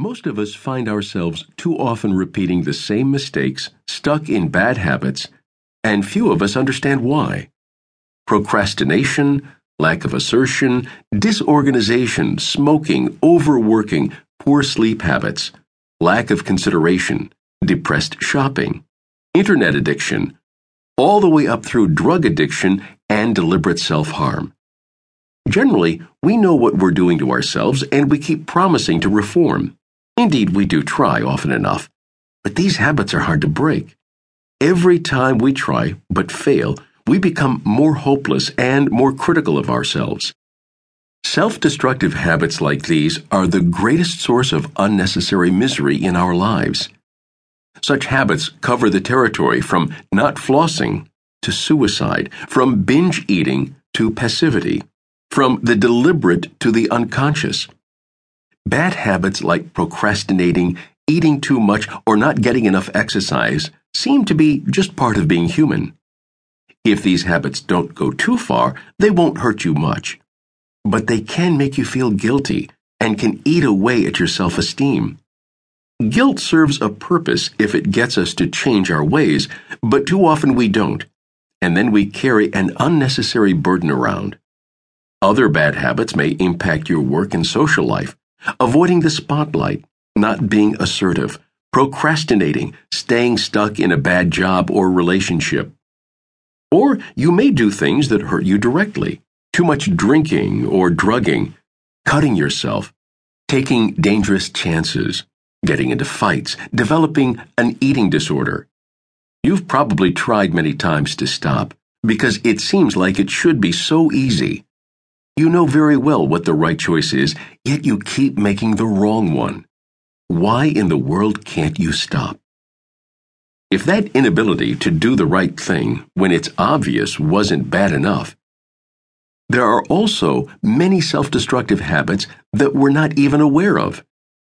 Most of us find ourselves too often repeating the same mistakes, stuck in bad habits, and few of us understand why. Procrastination, lack of assertion, disorganization, smoking, overworking, poor sleep habits, lack of consideration, depressed shopping, internet addiction, all the way up through drug addiction and deliberate self harm. Generally, we know what we're doing to ourselves and we keep promising to reform. Indeed, we do try often enough, but these habits are hard to break. Every time we try but fail, we become more hopeless and more critical of ourselves. Self destructive habits like these are the greatest source of unnecessary misery in our lives. Such habits cover the territory from not flossing to suicide, from binge eating to passivity, from the deliberate to the unconscious. Bad habits like procrastinating, eating too much, or not getting enough exercise seem to be just part of being human. If these habits don't go too far, they won't hurt you much. But they can make you feel guilty and can eat away at your self esteem. Guilt serves a purpose if it gets us to change our ways, but too often we don't, and then we carry an unnecessary burden around. Other bad habits may impact your work and social life, avoiding the spotlight, not being assertive, procrastinating, staying stuck in a bad job or relationship. Or you may do things that hurt you directly too much drinking or drugging, cutting yourself, taking dangerous chances, getting into fights, developing an eating disorder. You've probably tried many times to stop because it seems like it should be so easy. You know very well what the right choice is, yet you keep making the wrong one. Why in the world can't you stop? If that inability to do the right thing when it's obvious wasn't bad enough, there are also many self destructive habits that we're not even aware of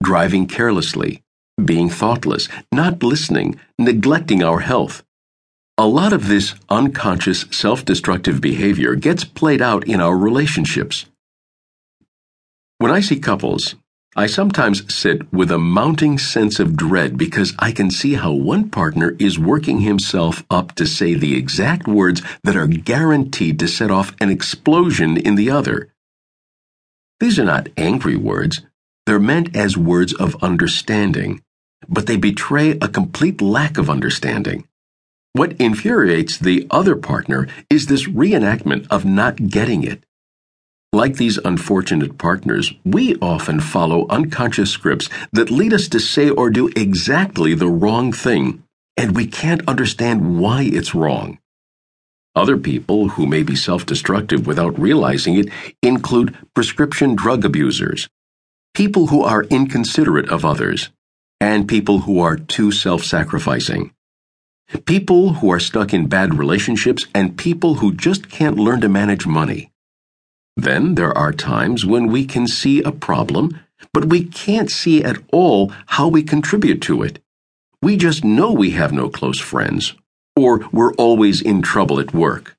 driving carelessly, being thoughtless, not listening, neglecting our health. A lot of this unconscious self destructive behavior gets played out in our relationships. When I see couples, I sometimes sit with a mounting sense of dread because I can see how one partner is working himself up to say the exact words that are guaranteed to set off an explosion in the other. These are not angry words, they're meant as words of understanding, but they betray a complete lack of understanding. What infuriates the other partner is this reenactment of not getting it. Like these unfortunate partners, we often follow unconscious scripts that lead us to say or do exactly the wrong thing, and we can't understand why it's wrong. Other people who may be self destructive without realizing it include prescription drug abusers, people who are inconsiderate of others, and people who are too self sacrificing. People who are stuck in bad relationships and people who just can't learn to manage money. Then there are times when we can see a problem, but we can't see at all how we contribute to it. We just know we have no close friends, or we're always in trouble at work.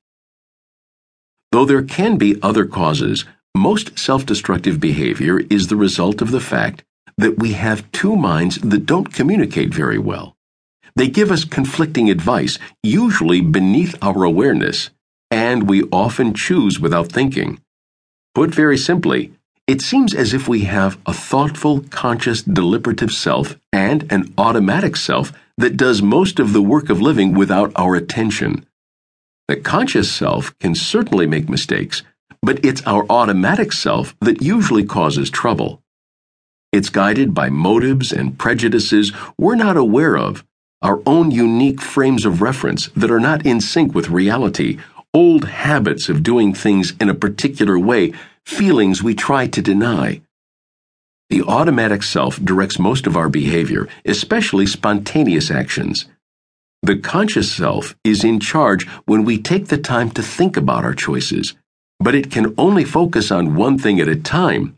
Though there can be other causes, most self destructive behavior is the result of the fact that we have two minds that don't communicate very well. They give us conflicting advice, usually beneath our awareness, and we often choose without thinking. Put very simply, it seems as if we have a thoughtful, conscious, deliberative self and an automatic self that does most of the work of living without our attention. The conscious self can certainly make mistakes, but it's our automatic self that usually causes trouble. It's guided by motives and prejudices we're not aware of our own unique frames of reference that are not in sync with reality, old habits of doing things in a particular way, feelings we try to deny. The automatic self directs most of our behavior, especially spontaneous actions. The conscious self is in charge when we take the time to think about our choices, but it can only focus on one thing at a time.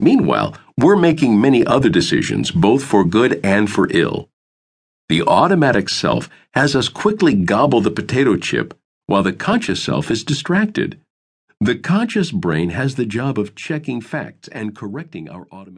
Meanwhile, we're making many other decisions, both for good and for ill. The automatic self has us quickly gobble the potato chip while the conscious self is distracted. The conscious brain has the job of checking facts and correcting our automatic